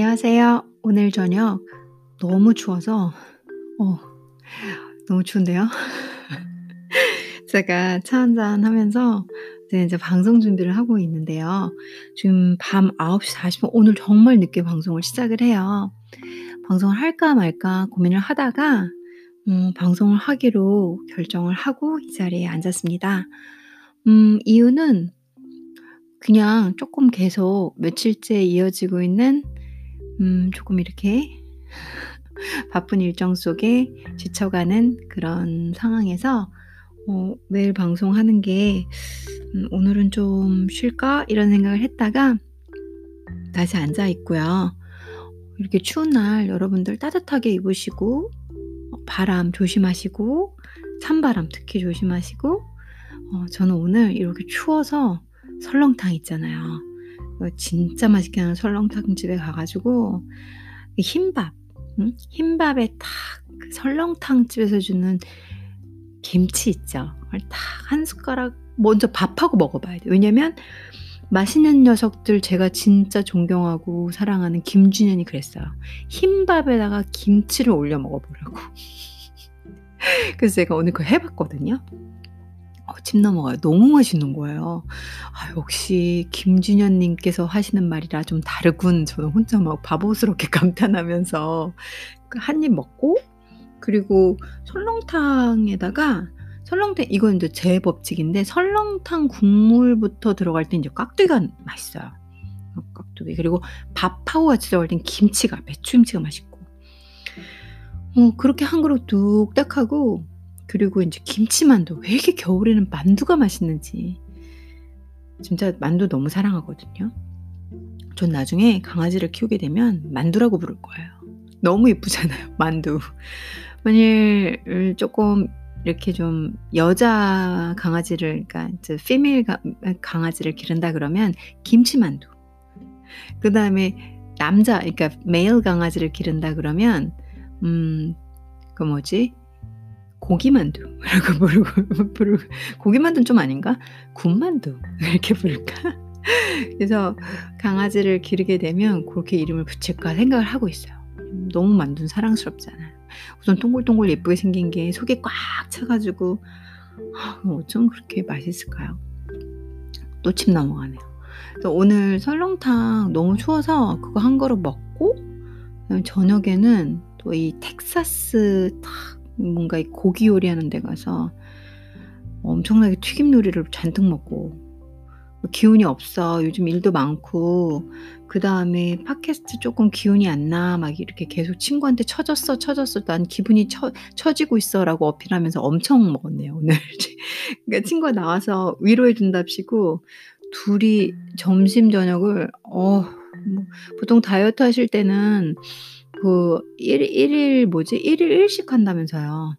안녕하세요. 오늘 저녁 너무 추워서, 어, 너무 추운데요? 제가 차 한잔 하면서 이제 방송 준비를 하고 있는데요. 지금 밤 9시 40분, 오늘 정말 늦게 방송을 시작을 해요. 방송을 할까 말까 고민을 하다가, 음, 방송을 하기로 결정을 하고 이 자리에 앉았습니다. 음, 이유는 그냥 조금 계속 며칠째 이어지고 있는 음, 조금 이렇게 바쁜 일정 속에 지쳐가는 그런 상황에서 어, 매일 방송하는 게 음, 오늘은 좀 쉴까 이런 생각을 했다가 다시 앉아 있고요. 이렇게 추운 날 여러분들 따뜻하게 입으시고 어, 바람 조심하시고 찬바람 특히 조심하시고 어, 저는 오늘 이렇게 추워서 설렁탕 있잖아요. 진짜 맛있게 하는 설렁탕 집에 가가지고 흰밥, 응? 흰밥에 탁 그 설렁탕 집에서 주는 김치 있죠. 딱한 숟가락 먼저 밥하고 먹어봐야 돼. 왜냐면 맛있는 녀석들 제가 진짜 존경하고 사랑하는 김준현이 그랬어요. 흰밥에다가 김치를 올려 먹어보라고. 그래서 제가 오늘 그거 해봤거든요. 어, 침 넘어가요. 너무 맛있는 거예요. 아, 역시 김준현님께서 하시는 말이라 좀 다르군. 저는 혼자 막 바보스럽게 감탄하면서 그 한입 먹고 그리고 설렁탕에다가 설렁탕 이건 이제 제 법칙인데 설렁탕 국물부터 들어갈 때 이제 깍두기가 맛있어요. 어, 깍두기 그리고 밥하고 같이 들어갈 땐 김치가 배추김치가 맛있고 어, 그렇게 한 그릇 뚝딱 하고 그리고 이제 김치만두. 왜 이렇게 겨울에는 만두가 맛있는지. 진짜 만두 너무 사랑하거든요. 전 나중에 강아지를 키우게 되면 만두라고 부를 거예요. 너무 예쁘잖아요, 만두. 만일 조금 이렇게 좀 여자 강아지를, 그러니까 이제 피메일 강아지를 기른다 그러면 김치만두. 그 다음에 남자, 그러니까 메일 강아지를 기른다 그러면, 음, 그 뭐지? 고기만두라고 부르고, 부르고 고기만두는 좀 아닌가? 군만두 이렇게 부를까? 그래서 강아지를 기르게 되면 그렇게 이름을 붙일까 생각을 하고 있어요. 너무 만두는 사랑스럽잖아요. 우선 동글동글 예쁘게 생긴 게 속에 꽉 차가지고 아, 어쩜 그렇게 맛있을까요? 또 침 넘어가네요. 오늘 설렁탕 너무 추워서 그거 한 그릇 먹고 저녁에는 또 이 텍사스 탁 뭔가 고기 요리하는 데 가서 엄청나게 튀김 요리를 잔뜩 먹고 기운이 없어. 요즘 일도 많고 그 다음에 팟캐스트 조금 기운이 안 나. 막 이렇게 계속 친구한테 처졌어, 처졌어. 난 기분이 처, 처지고 있어라고 어필하면서 엄청 먹었네요 오늘. 그러니까 친구가 나와서 위로해 준답시고 둘이 점심 저녁을 어 뭐, 보통 다이어트 하실 때는 그 1, 1일 뭐지? 1일 1식 한다면서요.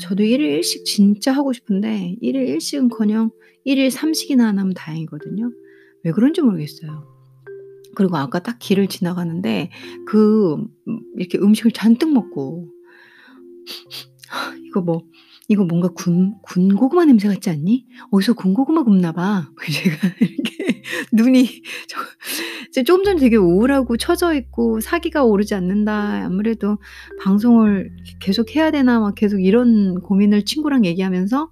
저도 1일 1식 진짜 하고 싶은데 1일 1식은커녕 1일 3식이나 안 하면 다행이거든요. 왜 그런지 모르겠어요. 그리고 아까 딱 길을 지나가는데 그 이렇게 음식을 잔뜩 먹고 이거 뭐 이거 뭔가 군, 군고구마 냄새 같지 않니? 어디서 군고구마 굽나 봐. 제가 이렇게 눈이 조금 전에 되게 우울하고 처져 있고 사기가 오르지 않는다. 아무래도 방송을 계속 해야 되나 막 계속 이런 고민을 친구랑 얘기하면서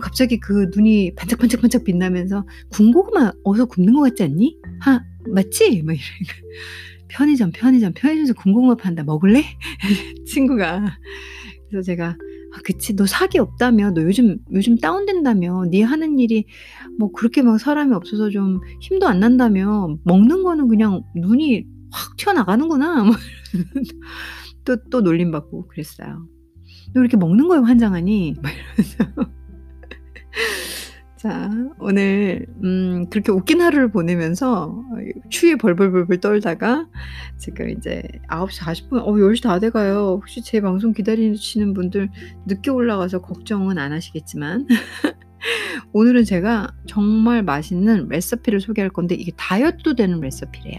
갑자기 그 눈이 반짝반짝반짝 빛나면서 군고구마 어디서 굽는 것 같지 않니? 하 맞지? 막 이러니까 편의점 편의점 편의점에서 군고구마 판다 먹을래? 친구가 그래서 제가 아, 그치. 너 사기 없다며. 너 요즘, 요즘 다운된다며. 네 하는 일이 뭐 그렇게 막 사람이 없어서 좀 힘도 안 난다며. 먹는 거는 그냥 눈이 확 튀어나가는구나. 뭐 또, 또 놀림받고 그랬어요. 너 이렇게 먹는 거에 환장하니? 막 이러면서. 자, 오늘 음 그렇게 웃긴 하루를 보내면서 추위에 벌벌벌벌 떨다가 지금 이제 9시 40분 어 10시 다 돼가요. 혹시 제 방송 기다리시는 분들 늦게 올라가서 걱정은 안 하시겠지만 오늘은 제가 정말 맛있는 레시피를 소개할 건데 이게 다이어트도 되는 레시피래요.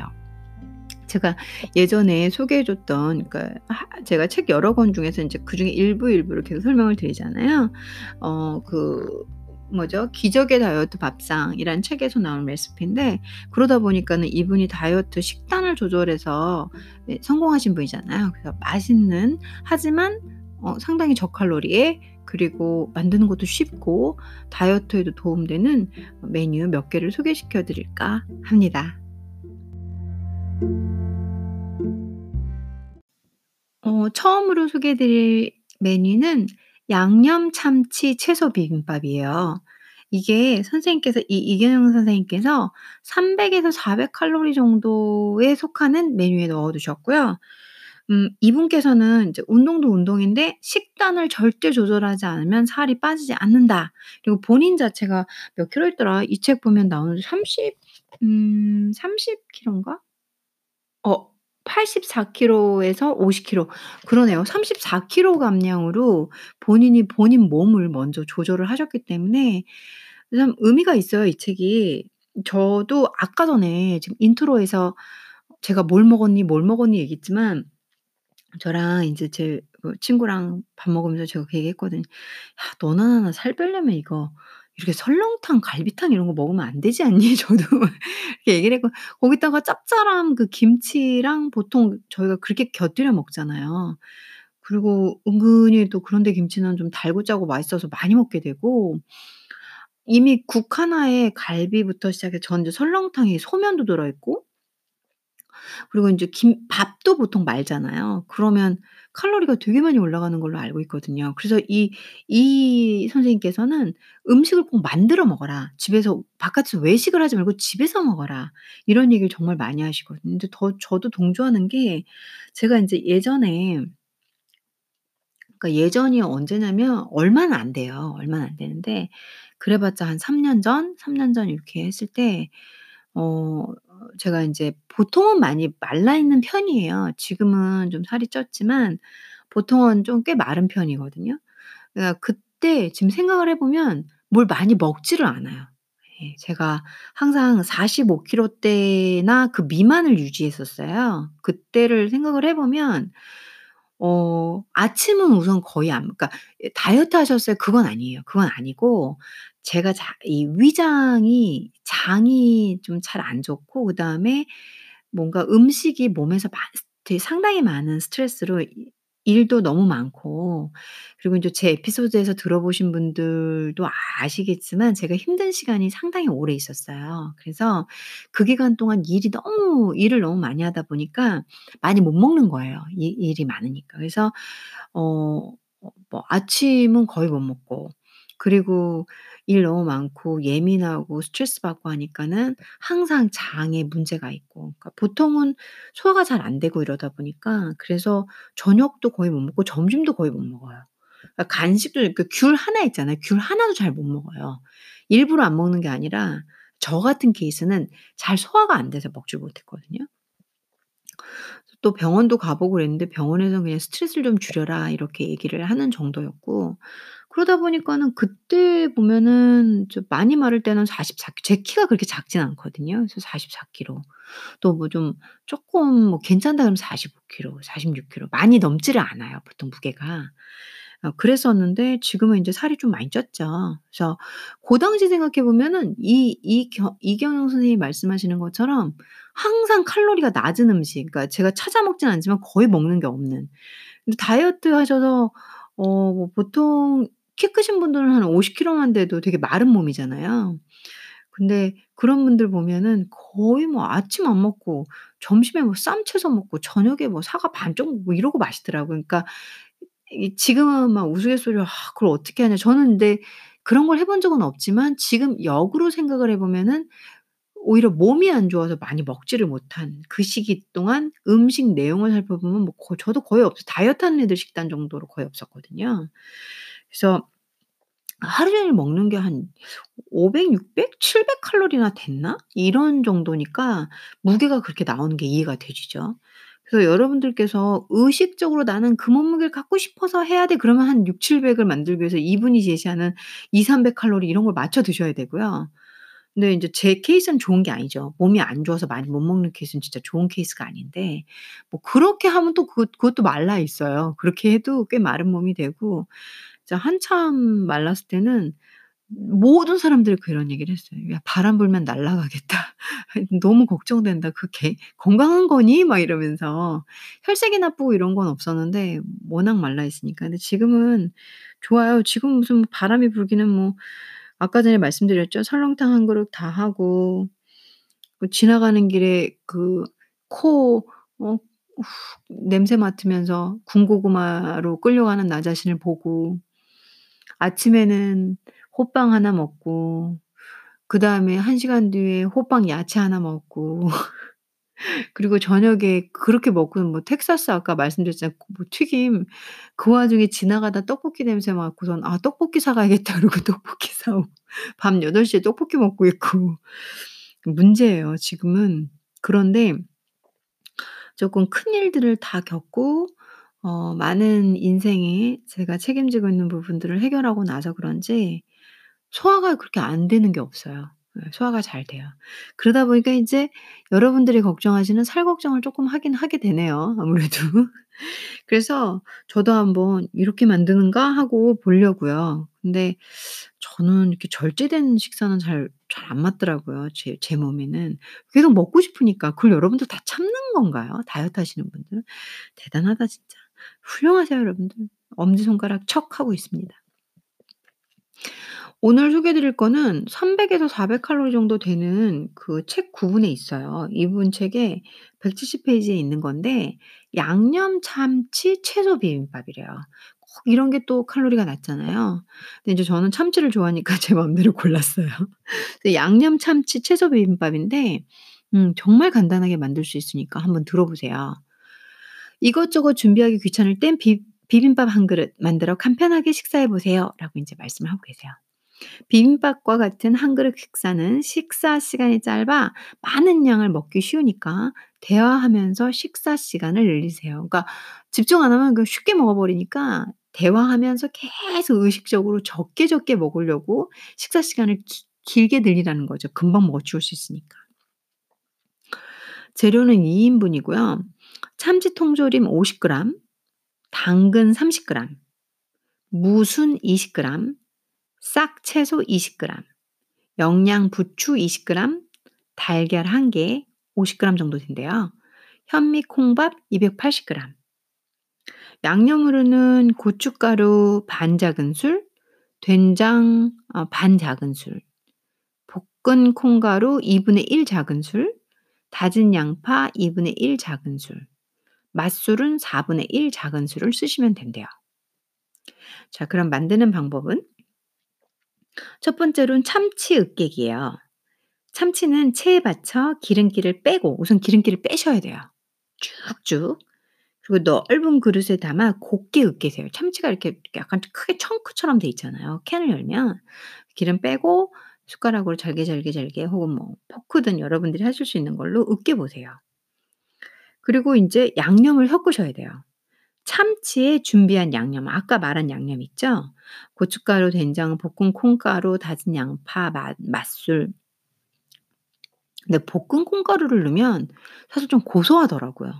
제가 예전에 소개해 줬던 그러니까 제가 책 여러 권 중에서 이제 그 중에 일부 일부를 계속 설명을 드리잖아요. 어그 뭐죠? 기적의 다이어트 밥상이란 책에서 나온 레시피인데 그러다 보니까는 이분이 다이어트 식단을 조절해서 예 성공하신 분이잖아요. 그래서 맛있는 하지만 어 상당히 저칼로리에 그리고 만드는 것도 쉽고 다이어트에도 도움되는 메뉴 몇 개를 소개시켜 드릴까 합니다. 어 처음으로 소개해 드릴 메뉴는 양념 참치 채소 비빔밥이에요. 이게 선생님께서 이 이경영 선생님께서 300 에서 400 칼로리 정도에 속하는 메뉴에 넣어 두셨고요. 음 이분께서는 이제 "운동도 운동인데 식단을 절대 조절하지 않으면 살이 빠지지 않는다." 그리고 본인 자체가 몇 킬로였더라? 이 책 보면 나오는데 30 음 30 킬로인가? 어 84 킬로에서 50 킬로 그러네요. 34 킬로 감량으로 본인이 본인 몸을 먼저 조절을 하셨기 때문에 참 의미가 있어요, 이 책이. 저도 아까 전에 지금 intro에서 제가 "뭘 먹었니, 뭘 먹었니." 얘기했지만 저랑 인제 제그 친구랑 밥 먹으면서 제가 그 얘기했거든요. "야 너나 나나 살 빼려면 이거 이렇게 설렁탕, 갈비탕 이런 거 먹으면 안 되지 않니?" 저도 이렇게 얘기를 했고 거기다가 짭짤한 그 김치랑 보통 저희가 그렇게 곁들여 먹잖아요. 그리고 은근히 또 그런 데 김치는 좀 달고 짜고 맛있어서 많이 먹게 되고 이미 국 하나에 갈비부터 시작해서 저는 이제 설렁탕에 소면도 들어있고 그리고 인제 김 밥도 보통 말잖아요. 그러면 칼로리가 되게 많이 올라가는 걸로 알고 있거든요. 그래서 이 이 선생님께서는 "음식을 꼭 만들어 먹어라. 집에서 바깥에서 외식을 하지 말고 집에서 먹어라." 이런 얘기를 정말 많이 하시거든요. 근데 더 저도 동조하는 게 제가 인제 예전에 그러니까 예전이 언제냐면 얼마는 안 돼요. 얼마는 안 되는데 그래 봤자 한 3년 전, 3년 전 이렇게 했을 때 어 제가 인제 보통은 많이 말라 있는 편이에요. 지금은 좀 살이 쪘지만 보통은 좀 꽤 마른 편이거든요. 그러니까 그때 지금 생각을 해 보면 뭘 많이 먹지를 않아요. 예 제가 항상 45 킬로대나 그 미만을 유지했었어요. 그때를 생각을 해 보면 어 아침은 우선 거의 안 그러니까 예 다이어트 하셨어요? 그건 아니에요. 그건 아니고 제가 자 이 위장이 장이 좀 잘 안 좋고 그다음에 뭔가 음식이 몸에서 많 되게 상당히 많은 스트레스로 이 일도 너무 많고 그리고 인제 제 에피소드에서 들어보신 분들도 아시겠지만 제가 힘든 시간이 상당히 오래 있었어요. 그래서 그 기간 동안 일이 너무 일을 너무 많이 하다 보니까 많이 못 먹는 거예요, 이 일이 많으니까. 그래서 어어뭐 아침은 거의 못 먹고 그리고 일 너무 많고 예민하고 스트레스 받고 하니까는 항상 장에 문제가 있고 그러니까 보통은 소화가 잘 안 되고 이러다 보니까 그래서 저녁도 거의 못 먹고 점심도 거의 못 먹어요. 그러니까 간식도 그 귤 하나 있잖아요. 귤 하나도 잘 못 먹어요. 일부러 안 먹는 게 아니라 저 같은 케이스는 잘 소화가 안 돼서 먹질 못했거든요. 또 병원도 가 보고 그랬는데 병원에서는 그냥 "스트레스를 좀 줄여라." 이렇게 얘기를 하는 정도였고 그러다 보니까는 그때 보면은 좀 많이 마를 때는 44제 키가 그렇게 작진 않거든요. 그래서 44 킬로 또뭐좀 쪼끔 뭐 괜찮다 그러면 45 킬로, 46 킬로 많이 넘지를 않아요, 보통 무게가. 어 그랬었는데 지금은 인제 살이 좀 많이 쪘죠. 그래서 고 당시 생각해 보면은 이이겨 이경영 선생님이 말씀하시는 것처럼 항상 칼로리가 낮은 음식 그러니까 제가 찾아 먹진 않지만 거의 먹는 게 없는 근데 다이어트 하셔서 어 뭐 보통 키 크신 분들은 한 50 킬로만 돼도 되게 마른 몸이잖아요. 근데 그런 분들 보면은 거의 뭐 아침 안 먹고 점심에 뭐 쌈 채서 먹고 저녁에 뭐 사과 반쪽 먹고 이러고 마시더라고요. 그러니까 이 지금은 막 우스갯소리로 "아 그걸 어떻게 하냐." 저는 근데 그런 걸 해본 적은 없지만 지금 역으로 생각을 해 보면은 오히려 몸이 안 좋아서 많이 먹지를 못한 그 시기 동안 음식 내용을 살펴보면 뭐거 저도 거의 없어 다이어트 하는 애들 식단 정도로 거의 없었거든요. 그래서 하루 종일 먹는 게 한 500, 600, 700 칼로리나 됐나? 이런 정도니까 무게가 그렇게 나오는 게 이해가 되시죠? 그래서 여러분들께서 의식적으로 '나는 그 몸무게를 갖고 싶어서 해야 돼.' 그러면 한 6-700을 만들기 위해서 이분이 제시하는 200-300 칼로리 이런 걸 맞춰 드셔야 되고요. 근데 인제 제 케이스는 좋은 게 아니죠. 몸이 안 좋아서 많이 못 먹는 케이스는 진짜 좋은 케이스가 아닌데 뭐 그렇게 하면 또 그것 그것도 말라 있어요. 그렇게 해도 꽤 마른 몸이 되고 한참 말랐을 때는 모든 사람들이 그런 얘기를 했어요. "야 바람 불면 날아가겠다. 너무 걱정된다. 그개 건강한 거니?" 막 이러면서 혈색이 나쁘고 이런 건 없었는데 워낙 말라 있으니까. 근데 지금은 좋아요. 지금 무슨 바람이 불기는 뭐 아까 전에 말씀드렸죠. 설렁탕 한 그릇 다 하고 그 지나가는 길에 그코어후 냄새 맡으면서 군고구마로 끌려가는 나 자신을 보고 아침에는 호빵 하나 먹고 그 다음에 1 시간 뒤에 호빵 야채 하나 먹고 그리고 저녁에 그렇게 먹고는 뭐 텍사스 아까 말씀드렸잖아요. 그뭐 튀김 그 와중에 지나가다 떡볶이 냄새 맡고선 '아 떡볶이 사 가야겠다.' 그러고 떡볶이 사오고 밤 8 시에 떡볶이 먹고 있고 문제예요 지금은. 그런데 쪼끔 큰일들을 다 겪고 어 많은 인생에 제가 책임지고 있는 부분들을 해결하고 나서 그런지 소화가 그렇게 안 되는 게 없어요. 예 소화가 잘 돼요. 그러다 보니까 인제 여러분들이 걱정하시는 살 걱정을 쪼끔 하긴 하게 되네요 아무래도. 그래서 저도 '한번 이렇게 만드는가?' 하고 보려고요. 근데 저는 이렇게 절제된 식사는 잘 잘 안 맞더라고요 제 제 몸에는. 계속 먹고 싶으니까. 그걸 여러분들 다 참는 건가요? 다이어트 하시는 분들? 대단하다 진짜. 훌륭하세요 여러분들. 엄지손가락 척 하고 있습니다. 오늘 소개해 드릴 거는 300 에서 400 칼로리 정도 되는 그 책 구분에 있어요. 이분 책에 170 페이지에 있는 건데 양념 참치 채소 비빔밥이래요. 꼭 이런 게 또 칼로리가 낮잖아요. 근데 인제 저는 참치를 좋아하니까 제 맘대로 골랐어요. 그 양념 참치 채소 비빔밥인데 음 정말 간단하게 만들 수 있으니까 한번 들어보세요. " 이것저것 준비하기 귀찮을 땐 비 비빔밥 한 그릇 만들어 간편하게 식사해 보세요."라고 인제 말씀을 하고 계세요. 비빔밥과 같은 한 그릇 식사는 식사 시간이 짧아 많은 양을 먹기 쉬우니까 대화하면서 식사 시간을 늘리세요. 그러니까 집중 안 하면 그 쉽게 먹어 버리니까 대화하면서 계속 의식적으로 적게 적게 먹으려고 식사 시간을 기 길게 늘리라는 거죠 금방 먹어 치울 수 있으니까. 재료는 2 인분이고요. 참치 통조림 50 그램, 당근 30 그램, 무순 20 그램, 싹 채소 20 그램, 영양 부추 20 그램, 달걀 1개 50 그램 정도 된대요. 현미 콩밥 280 그램. 양념으로는 고춧가루 반 작은술, 된장 어반 작은술, 볶은 콩가루 2분의 1 작은술, 다진 양파 2분의 1 작은술, 맛술은 4분의 1 작은 술을 쓰시면 된대요. 자 그럼 만드는 방법은 첫 번째로는 참치 으깨기예요. 참치는 체에 받쳐 기름기를 빼고 우선 기름기를 빼셔야 돼요. 쭉쭉. 그리고 넓은 그릇에 담아 곱게 으깨세요. 참치가 이렇게 약간 크게 청크처럼 돼 있잖아요 캔을 열면. 기름 빼고 숟가락으로 잘게, 잘게, 잘게 혹은 뭐 포크든 여러분들이 하실 수 있는 걸로 으깨 보세요. 그리고 인제 양념을 섞으셔야 돼요. 참치에 준비한 양념 아까 말한 양념 있죠? 고춧가루, 된장, 볶은 콩가루, 다진 양파, 맛 맛술 근데 볶은 콩가루를 넣으면 사실 좀 고소하더라고요.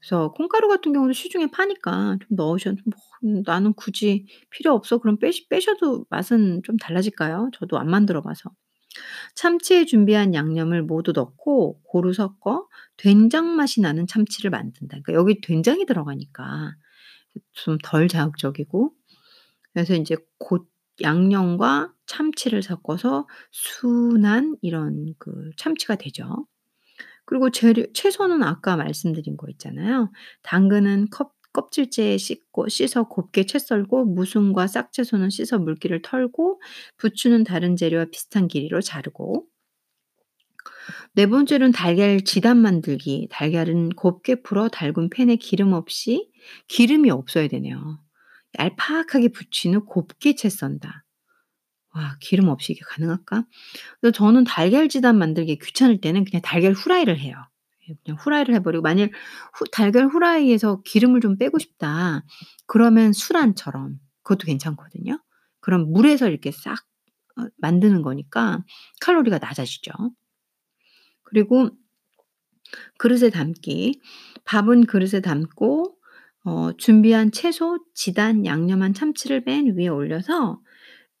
그래서 콩가루 같은 경우는 시중에 파니까 좀 넣으셔도 뭐 '나는 굳이 필요 없어.' 그럼 빼시 빼셔도 맛은 좀 달라질까요? 저도 안 만들어 봐서. 참치에 준비한 양념을 모두 넣고 고루 섞어 된장 맛이 나는 참치를 만든다. 그러니까 여기 된장이 들어가니까 좀 덜 자극적이고 그래서 인제 고 양념과 참치를 섞어서 순한 이런 그 참치가 되죠. 그리고 재료 채소는 아까 말씀드린 거 있잖아요. 당근은 컵 껍질째 씻고 씻어 곱게 채 썰고 무순과 싹채소는 씻어 물기를 털고 부추는 다른 재료와 비슷한 길이로 자르고 네 번째로는 달걀 지단 만들기. 달걀은 곱게 풀어 달군 팬에 기름 없이 기름이 없어야 되네요. 얄팍하게 후 곱게 채 썬다. 와 기름 없이 이게 가능할까? 저는 달걀 지단 만들기 귀찮을 때는 그냥 달걀 후라이를 해요. 예 그냥 후라이를 해 버리고 만일 후 달걀 후라이에서 기름을 좀 빼고 싶다 그러면 수란처럼 그것도 괜찮거든요. 그럼 물에서 이렇게 싹어 만드는 거니까 칼로리가 낮아지죠. 그리고 그릇에 담기. 밥은 그릇에 담고 어 준비한 채소, 지단, 양념한 참치를 맨 위에 올려서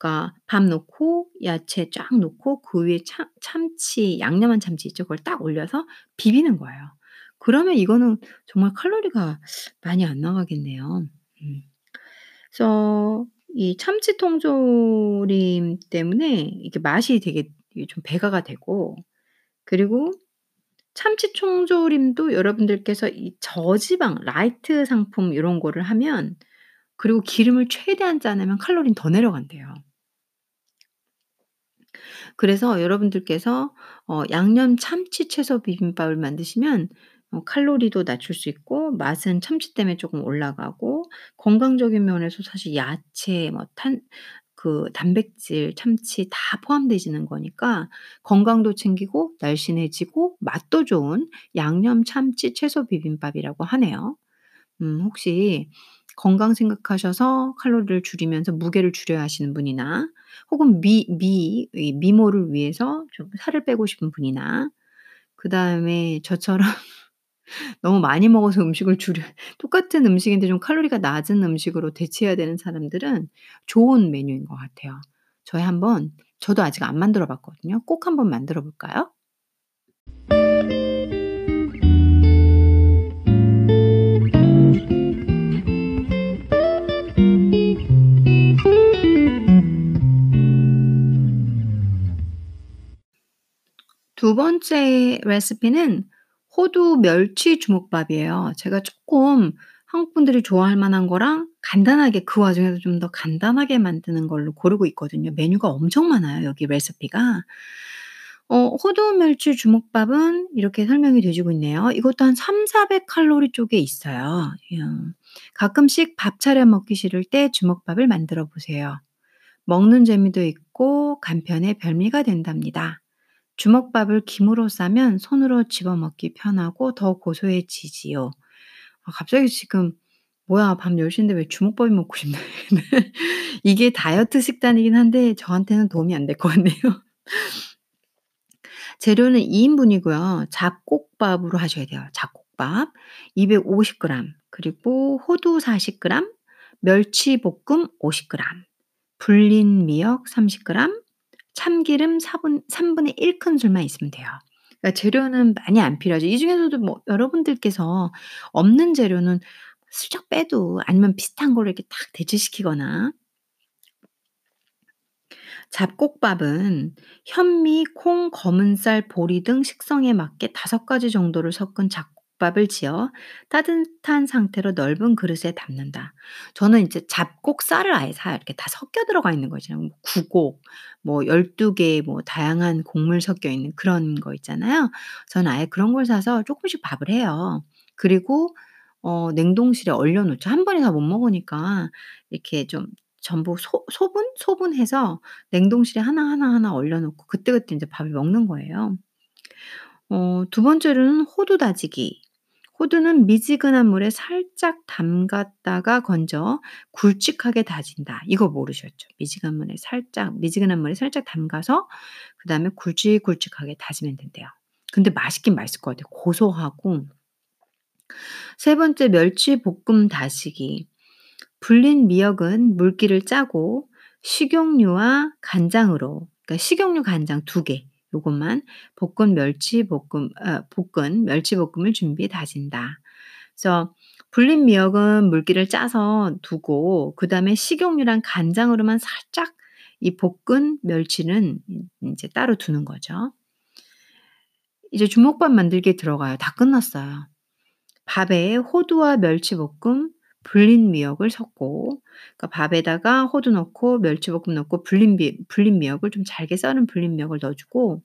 그러니까 밥 넣고 야채 쫙 넣고 그 위에 참 참치 양념한 참치 있죠? 그걸 딱 올려서 비비는 거예요. 그러면 이거는 정말 칼로리가 많이 안 나가겠네요. 음. 그래서 이 참치 통조림 때문에 이게 맛이 되게 좀 배가가 되고 그리고 참치 통조림도 여러분들께서 이 저지방 라이트 상품 요런 거를 하면 그리고 기름을 최대한 짜내면 칼로리는 더 내려간대요. 그래서 여러분들께서 어 양념 참치 채소 비빔밥을 만드시면 어 칼로리도 낮출 수 있고 맛은 참치 때문에 쪼금 올라가고 건강적인 면에서 사실 야채 뭐 탄 그 단백질, 참치 다 포함되시는 거니까 건강도 챙기고 날씬해지고 맛도 좋은 양념 참치 채소 비빔밥이라고 하네요. 음 혹시 건강 생각하셔서 칼로리를 줄이면서 무게를 줄여야 하시는 분이나 혹은 미미이 미모를 위해서 좀 살을 빼고 싶은 분이나 그 다음에 저처럼 너무 많이 먹어서 음식을 줄여 똑같은 음식인데 좀 칼로리가 낮은 음식으로 대체해야 되는 사람들은 좋은 메뉴인 것 같아요. 저희 한번 저도 아직 안 만들어 봤거든요. 꼭 한번 만들어 볼까요? 두 번째 레시피는 호두 멸치 주먹밥이에요. 제가 쪼끔 한국 분들이 좋아할 만한 거랑 간단하게 그 와중에서 좀더 간단하게 만드는 걸로 고르고 있거든요. 메뉴가 엄청 많아요, 여기 레시피가. 어 호두 멸치 주먹밥은 이렇게 설명이 되시고 있네요. 이것도 한300-400 칼로리 쪽에 있어요. 야. 가끔씩 밥 차려 먹기 싫을 때 주먹밥을 만들어 보세요. 먹는 재미도 있고 간편의 별미가 된답니다. 주먹밥을 김으로 싸면 손으로 집어 먹기 편하고 더 고소해지지요. 아 갑자기 지금 '뭐야 밤 10 시인데 왜 주먹밥이 먹고 싶나.' 이게 다이어트 식단이긴 한데 저한테는 도움이 안 될 것 같네요. 재료는 2 인분이고요. 잡곡밥으로 하셔야 돼요. 잡곡밥 250 그램 그리고 호두 40 그램, 멸치 볶음 50 그램, 불린 미역 30 그램, 참기름 4분 3분의 1 큰술만 있으면 돼요. 그러니까 재료는 많이 안 필요하죠. 이 중에서도 뭐 여러분들께서 없는 재료는 슬쩍 빼도 아니면 비슷한 거를 이렇게 딱 대체시키거나 잡곡밥은 현미, 콩, 검은쌀, 보리 등 식성에 맞게 5 가지 정도를 섞은 잡곡 밥을 지어 따뜻한 상태로 넓은 그릇에 담는다. 저는 인제 잡곡 쌀을 아예 사요. 이렇게 다 섞여 들어가 있는 거 있잖아요. 뭐 구곡 뭐 12 개의 뭐 다양한 곡물 섞여 있는 그런 거 있잖아요. 저는 아예 그런 걸 사서 쪼끔씩 밥을 해요. 그리고 어 냉동실에 얼려 놓죠. 한 번에 다 못 먹으니까 이렇게 좀 전부 소 소분? 소분해서 냉동실에 하나하나 하나 얼려 놓고 그때그때 인제 밥을 먹는 거예요. 어두 번째로는 호두 다지기. 호두는 미지근한 물에 살짝 담갔다가 건져 굵직하게 다진다. 이거 모르셨죠? 미지근한 물에 살짝 미지근한 물에 살짝 담가서 그다음에 굵직굵직하게 다지면 된대요. 근데 맛있긴 맛있을 것 같아요. 고소하고 세 번째 멸치 볶음 다시기. 불린 미역은 물기를 짜고 식용유와 간장으로 그러니까 식용유, 간장 2개 요것만 볶은 멸치 볶음 어 볶은 멸치 볶음을 준비해 다진다. 그래서 불린 미역은 물기를 짜서 두고 그다음에 식용유랑 간장으로만 살짝 이 볶은 멸치는 이 인제 따로 두는 거죠. 이제 주먹밥 만들기에 들어가요. 다 끝났어요. 밥에 호두와 멸치볶음, 불린 미역을 섞고 그러니까 밥에다가 호두 넣고 멸치볶음 넣고 불린 미 불린 미역을 좀 잘게 썰은 불린 미역을 넣어 주고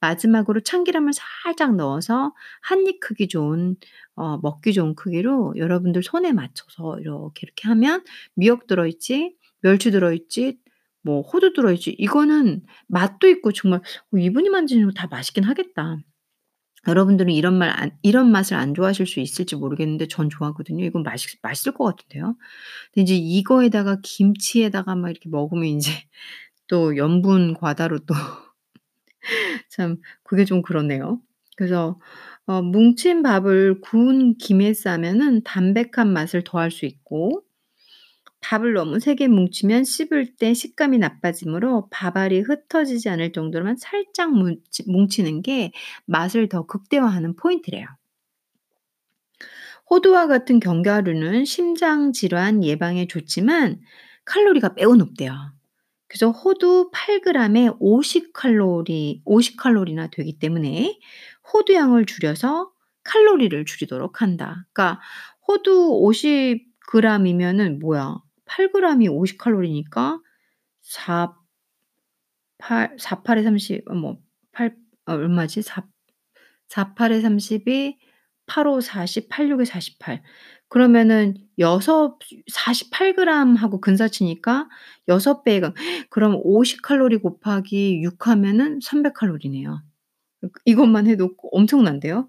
마지막으로 참기름을 살짝 넣어서 한 입 크기 좋은 어 먹기 좋은 크기로 여러분들 손에 맞춰서 이렇게, 이렇게 하면 미역 들어있지, 멸치 들어있지, 뭐 호두 들어있지 이거는 맛도 있고 정말 '어 이분이 만드는 거 다 맛있긴 하겠다.' 여러분들은 이런 말 안 이런 맛을 안 좋아하실 수 있을지 모르겠는데 전 좋아하거든요. 이건 맛있 맛있을 것 같은데요. 근데 이제 이거에다가 김치에다가 막 이렇게 먹으면 인제 또 염분 과다로 또 참 그게 좀 그렇네요. 그래서 어 뭉친 밥을 구운 김에 싸면은 담백한 맛을 더할 수 있고 밥을 너무 세게 뭉치면 씹을 때 식감이 나빠지므로 밥알이 흩어지지 않을 정도로만 살짝 뭉치 뭉치는 게 맛을 더 극대화하는 포인트래요. 호두와 같은 견과류는 심장 질환 예방에 좋지만 칼로리가 매우 높대요. 그래서 호두 8 그램에 50 칼로리 50 칼로리나 되기 때문에 호두 양을 줄여서 칼로리를 줄이도록 한다. 그러니까 호두 50 그램이면은 뭐야? 8 그램이 50 칼로리니까 4 8 4 8에 30어뭐8 어 얼마지? 4 4 8에 32 8 5 40 8 6에 48 그러면은 여섯 48 그램하고 근사치니까 6 배가 그럼 50 칼로리 곱하기 6 하면은 300 칼로리네요. 이것만 해도 엄청난데요.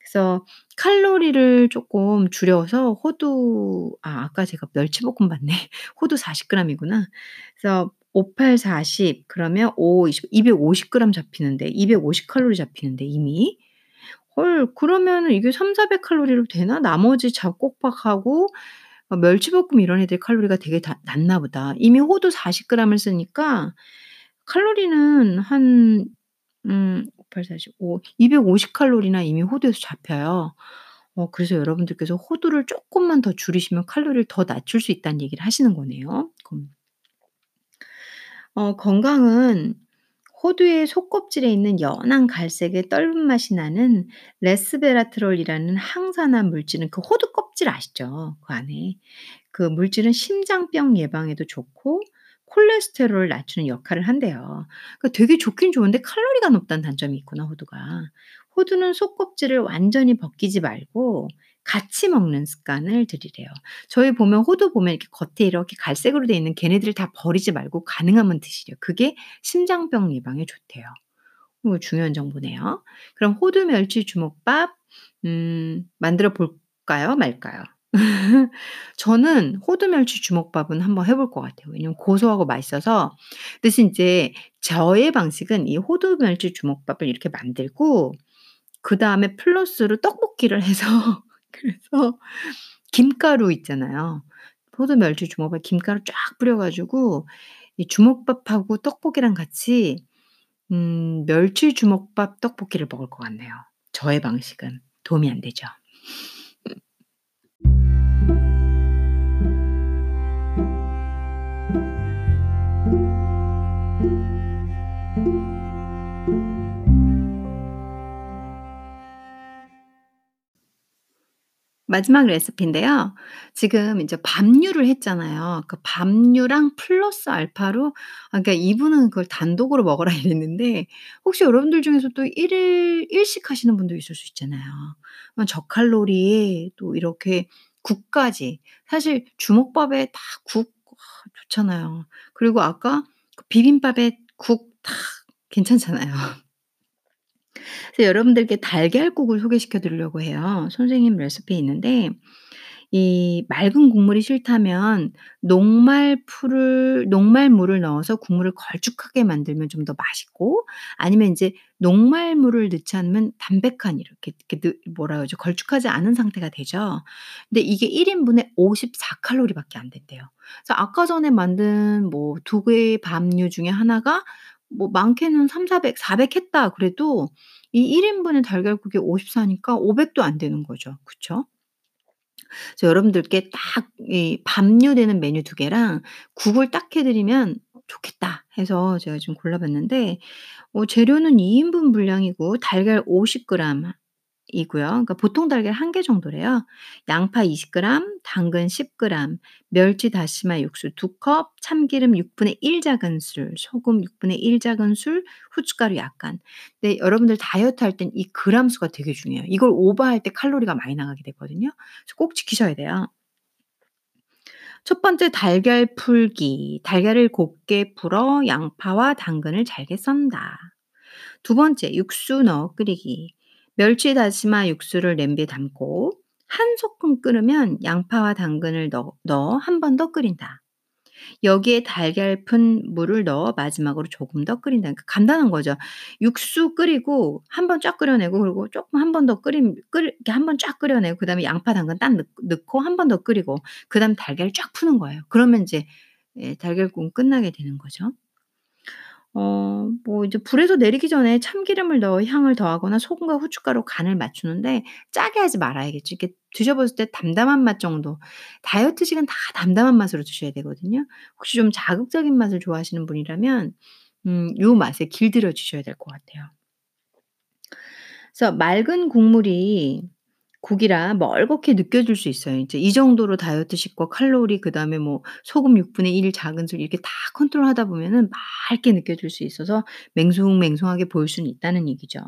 그래서 칼로리를 쪼끔 줄여서 호두 아 아까 제가 멸치볶음 봤네. 호두 40 그램이구나. 그래서 5, 8, 40 그러면 5, 20 250 그램 잡히는데 250 칼로리 잡히는데 이미. 헐 그러면은 이게 3-400 칼로리로 되나? 나머지 잡곡밥하고 어 멸치볶음 이런 애들 칼로리가 되게 다 낮나 보다. 이미 호두 40 그램을 쓰니까 칼로리는 한 음 5, 8, 40 5 250 칼로리나 이미 호두에서 잡혀요. 어 그래서 여러분들께서 호두를 쪼끔만 더 줄이시면 칼로리를 더 낮출 수 있다는 얘기를 하시는 거네요. 음. 어 건강은 호두의 속껍질에 있는 연한 갈색의 떫은 맛이 나는 레스베라트롤이라는 항산화 물질은 그 호두 껍질 아시죠? 그 안에. 그 물질은 심장병 예방에도 좋고 콜레스테롤을 낮추는 역할을 한대요. 그러니까 되게 좋긴 좋은데 칼로리가 높다는 단점이 있구나 호두가. 호두는 속껍질을 완전히 벗기지 말고 같이 먹는 습관을 들이래요. 저희 보면 호두 보면 이렇게 겉에 이렇게 갈색으로 돼 있는 걔네들을 다 버리지 말고 가능하면 드시래요. 그게 심장병 예방에 좋대요. 어 중요한 정보네요. 그럼 호두 멸치 주먹밥 음 만들어 볼까요? 말까요? 저는 호두 멸치 주먹밥은 한번 해볼 것 같아요. 왜냐면 고소하고 맛있어서. 대신 인제 저의 방식은 이 호두 멸치 주먹밥을 이렇게 만들고 그 다음에 플러스로 떡볶이를 해서 그래서 김가루 있잖아요. 포도 멸치 주먹밥에 김가루 쫙 뿌려 가지고 이 주먹밥하고 떡볶이랑 같이 음 멸치 주먹밥 떡볶이를 먹을 것 같네요. 저의 방식은. 도움이 안 되죠. 마지막 레시피인데요. 지금 인제 밥류를 했잖아요. 그 밥류랑 플러스 알파로 아 그러니까 이분은 그걸 단독으로 먹어라 이랬는데 혹시 여러분들 중에서 또 1일 일식 하시는 분도 있을 수 있잖아요. 그럼 저칼로리에 또 이렇게 국까지 사실 주먹밥에 다국아 좋잖아요. 그리고 아까 그 비빔밥에 국 다 괜찮잖아요. 그래서 여러분들께 달걀국을 소개시켜 드리려고 해요. 선생님 레시피에 있는데 이 맑은 국물이 싫다면 녹말풀을 녹말물을 넣어서 국물을 걸쭉하게 만들면 좀 더 맛있고 아니면 인제 녹말물을 넣지 않으면 담백한 이렇게 이렇게 느 뭐라 그러죠? 걸쭉하지 않은 상태가 되죠. 근데 이게 1 인분에 54 칼로리밖에 안 된대요. 그래서 아까 전에 만든 뭐 2 개의 밥류 중에 하나가 뭐 많게는 3-400 400 했다 그래도 이 1 인분의 달걀국이 54 니까 500도 안 되는 거죠. 그쵸? 그래서 여러분들께 딱 이 밥류 되는 메뉴 2 개랑 국을 딱 해 드리면 좋겠다 해서 제가 좀 골라 봤는데 어 재료는 2 인분 분량이고 달걀 50 그램 이고요. 그러니까 보통 달걀 1개 정도래요. 양파 20 그램, 당근 10 그램, 멸치 다시마 육수 2 컵, 참기름 6분의 1 작은술, 소금 6분의 1 작은술, 후춧가루 약간. 근데 여러분들 다이어트 할 땐 이 그램 수가 되게 중요해요. 이걸 오버할 때 칼로리가 많이 나가게 되거든요. 그래서 꼭 지키셔야 돼요. 첫 번째 달걀 풀기. 달걀을 곱게 풀어 양파와 당근을 잘게 썬다. 두 번째 육수 넣어 끓이기. 멸치 다시마 육수를 냄비에 담고 한 소끔 끓으면 양파와 당근을 넣 넣어 한 번 더 끓인다. 여기에 달걀 푼 물을 넣어 마지막으로 조금 더 끓인다. 그러니까 간단한 거죠. 육수 끓이고 한 번 쫙 끓여내고 그리고 조금 한 번 더 끓임 끓 이렇게 한 번 쫙 끓여내고 그다음에 양파 당근 딱넣 넣고 한 번 더 끓이고 그다음에 달걀을 쫙 푸는 거예요. 그러면 이제 예 달걀국은 끝나게 되는 거죠. 어 뭐 이제 불에서 내리기 전에 참기름을 넣어 향을 더하거나 소금과 후춧가루 간을 맞추는데 짜게 하지 말아야겠죠. 이렇게 드셔 봤을 때 담담한 맛 정도. 다이어트식은 다 담담한 맛으로 드셔야 되거든요. 혹시 좀 자극적인 맛을 좋아하시는 분이라면 음 요 맛에 길들여 주셔야 될 것 같아요. 그래서 맑은 국물이 국이라 멀겋게 느껴질 수 있어요. 이제 이 정도로 다이어트식과 칼로리 그다음에 뭐 소금 6분의 1 작은 술 이렇게 다 컨트롤하다 보면은 맑게 느껴질 수 있어서 맹숭맹숭하게 보일 수는 있다는 얘기죠.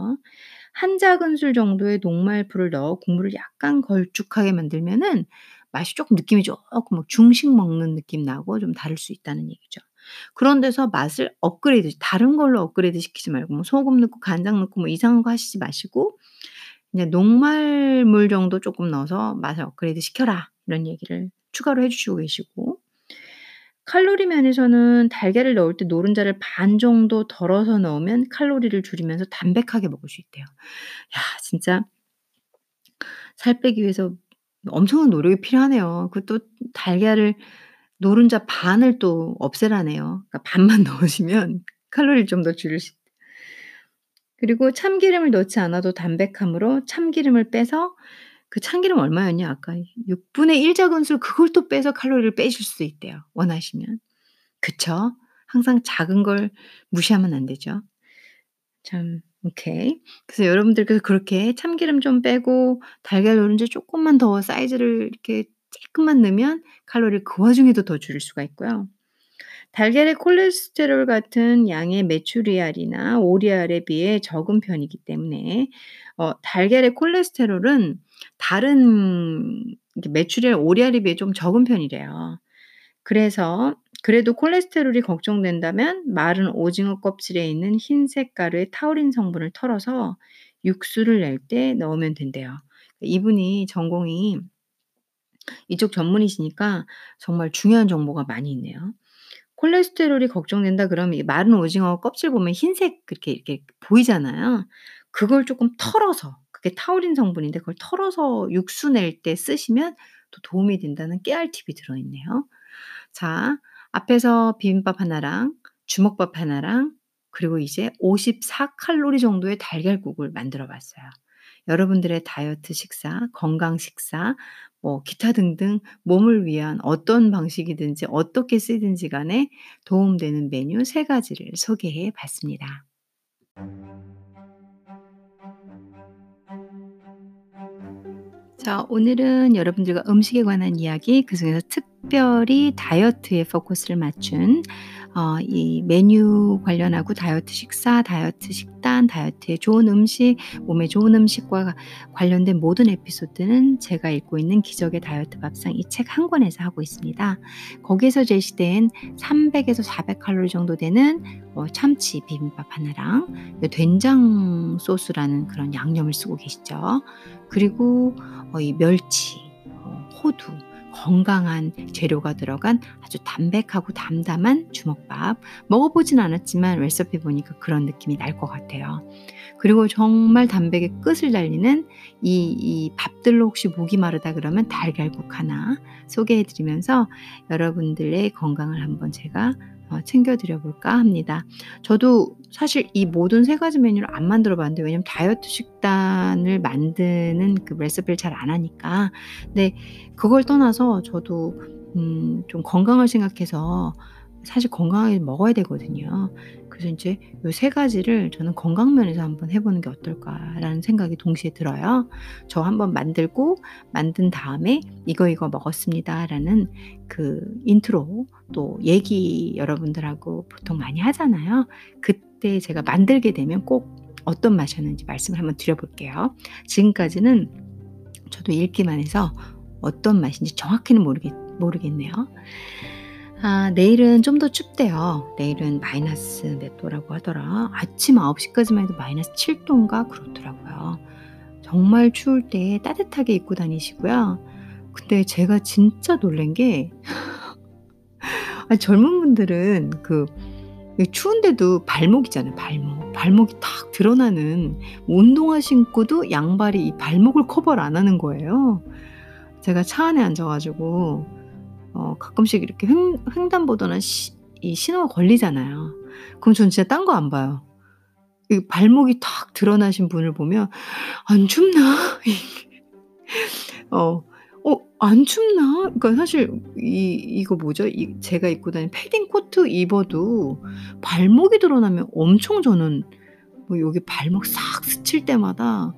한 작은술 정도의 녹말풀을 넣어 국물을 약간 걸쭉하게 만들면은 맛이 쪼끔 느낌이 쪼끔 뭐 중식 먹는 느낌 나고 좀 다를 수 있다는 얘기죠. 그런 데서 맛을 업그레이드 다른 걸로 업그레이드 시키지 말고 뭐 소금 넣고 간장 넣고 뭐 이상한 거 하시지 마시고 그냥 "녹말물 정도 쪼끔 넣어서 맛을 업그레이드 시켜라." 이런 얘기를 추가로 해 주시고 계시고 칼로리 면에서는 달걀을 넣을 때 노른자를 반 정도 덜어서 넣으면 칼로리를 줄이면서 담백하게 먹을 수 있대요. 야 진짜 살 빼기 위해서 엄청난 노력이 필요하네요. 그 또 달걀을 노른자 반을 또 없애라네요. 그러니까 반만 넣으시면 칼로리를 좀 더 줄일 수 그리고 참기름을 넣지 않아도 담백함으로 참기름을 빼서 그 참기름 얼마였냐 아까 6분의 1 작은술 그걸 또 빼서 칼로리를 빼실 수 있대요 원하시면. 그쵸? 항상 작은 걸 무시하면 안 되죠. 참 오케이. 그래서 여러분들께서 그렇게 참기름 좀 빼고 달걀 노른자 쪼끔만 더 사이즈를 이렇게 쬐끔만 넣으면 칼로리를 그 와중에도 더 줄일 수가 있고요. 달걀의 콜레스테롤 같은 양의 메추리알이나 오리알에 비해 적은 편이기 때문에 어 달걀의 콜레스테롤은 다른 메추리알, 오리알에 비해 좀 적은 편이래요. 그래서 그래도 콜레스테롤이 걱정된다면 마른 오징어 껍질에 있는 흰색 가루의 타우린 성분을 털어서 육수를 낼 때 넣으면 된대요. 이분이 전공이 이쪽 전문이시니까 정말 중요한 정보가 많이 있네요. 콜레스테롤이 걱정된다 그러면 이 마른 오징어 껍질 보면 흰색 그렇게 이렇게 보이잖아요. 그걸 쪼끔 털어서 그게 타우린 성분인데 그걸 털어서 육수 낼 때 쓰시면 또 도움이 된다는 깨알 팁이 들어 있네요. 자 앞에서 비빔밥 하나랑 주먹밥 하나랑 그리고 이제 54 칼로리 정도의 달걀국을 만들어 봤어요. 여러분들의 다이어트 식사, 건강 식사 뭐 기타 등등 몸을 위한 어떤 방식이든지 어떻게 쓰이든지 간에 도움되는 메뉴 3 가지를 소개해 봤습니다. 자 오늘은 여러분들과 음식에 관한 이야기 그 중에서 특별히 다이어트에 포커스를 맞춘 어 이 메뉴 관련하고 다이어트 식사, 다이어트 식단, 다이어트에 좋은 음식, 몸에 좋은 음식과 관련된 모든 에피소드는 제가 읽고 있는 기적의 다이어트 밥상 이 책 한 권에서 하고 있습니다. 거기에서 제시된 300에서 400 칼로리 정도 되는 뭐 참치 비빔밥 하나랑 된장 소스라는 그런 양념을 쓰고 계시죠. 그리고 어 이 멸치, 어 호두 건강한 재료가 들어간 아주 담백하고 담담한 주먹밥. 먹어보진 않았지만 레시피 보니까 그런 느낌이 날 것 같아요. 그리고 정말 담백의 끝을 달리는 이 이 밥들로 혹시 목이 마르다 그러면 달걀국 하나 소개해 드리면서 여러분들의 건강을 한번 제가 어 챙겨 드려 볼까 합니다. 저도 사실 이 모든 3 가지 메뉴를 안 만들어 봤는데 왜냐면 다이어트 식단을 만드는 그 레시피를 잘 안 하니까. 근데 그걸 떠나서 저도 음 좀 건강을 생각해서 사실 건강하게 먹어야 되거든요. 그래서 인제 요3 가지를 저는 '건강 면에서 한번 해 보는 게 어떨까.'라는 생각이 동시에 들어요. 저 한번 만들고 만든 다음에 "이거, 이거 먹었습니다."라는 그 인트로 또 얘기 여러분들하고 보통 많이 하잖아요. 그때 제가 만들게 되면 꼭 어떤 맛이었는지 말씀을 한번 드려 볼게요. 지금까지는 저도 읽기만 해서 어떤 맛인지 정확히는 모르겠 모르겠네요. 아 내일은 좀 더 춥대요. 내일은 마이너스 몇 도라고 하더라. 아침 9 시까지만 해도 마이너스 7 도인가 그렇더라고요. 정말 추울 때 따뜻하게 입고 다니시고요. 근데 제가 진짜 놀란 게 아 젊은 분들은 그 추운데도 발목이잖아요, 발목. 발목이 탁 드러나는 운동화 신고도 양발이 이 발목을 커버를 안 하는 거예요. 제가 차 안에 앉아 가지고 어 가끔씩 이렇게 횡 횡단보도나 시이 신호가 걸리잖아요. 그럼 전 진짜 딴 거 안 봐요. 이 발목이 탁 드러나신 분을 보면 '안 춥나?' 어. '어 안 춥나?' 그러니까 사실 이 이거 뭐죠? 이 제가 입고 다니는 패딩 코트 입어도 발목이 드러나면 엄청 저는 뭐 여기 발목 싹 스칠 때마다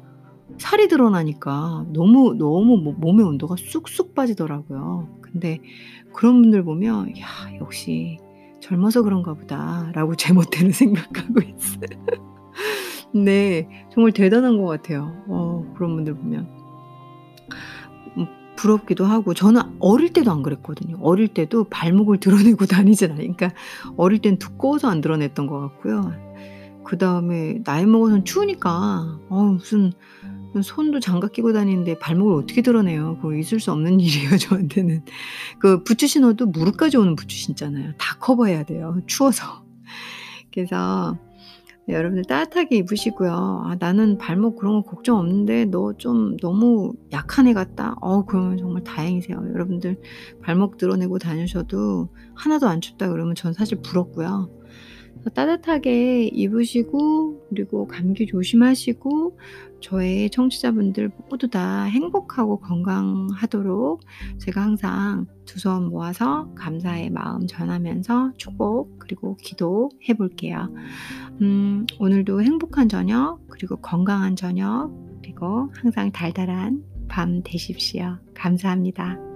살이 드러나니까 너무 너무 뭐 몸의 온도가 쑥쑥 빠지더라고요. 근데 그런 분들 보면 '야 역시 젊어서 그런가 보다.'라고 제멋대로 생각하고 있어요. 네. 정말 대단한 것 같아요. 어 그런 분들 보면. 음 부럽기도 하고 저는 어릴 때도 안 그랬거든요. 어릴 때도 발목을 드러내고 다니진 않아요. 그러니까 어릴 땐 두꺼워서 안 드러냈던 것 같고요. 그 다음에 나이 먹어서는 추우니까 어 무슨 손도 장갑 끼고 다니는데 발목을 어떻게 드러내요. 그거 있을 수 없는 일이에요 저한테는. 그 부츠 신어도 무릎까지 오는 부츠 신잖아요. 다 커버해야 돼요 추워서. 그래서 네 여러분들 따뜻하게 입으시고요. '아 나는 발목 그런 거 걱정 없는데 너 좀 너무 약한 애 같다.' 어 그러면 정말 다행이세요. 여러분들 발목 드러내고 다니셔도 "하나도 안 춥다." 그러면 전 사실 부럽고요. 어 따뜻하게 입으시고 그리고 감기 조심하시고 저의 청취자분들 모두 다 행복하고 건강하도록 제가 항상 두 손 모아서 감사의 마음 전하면서 축복 그리고 기도 해 볼게요. 음 오늘도 행복한 저녁 그리고 건강한 저녁 그리고 항상 달달한 밤 되십시오. 감사합니다.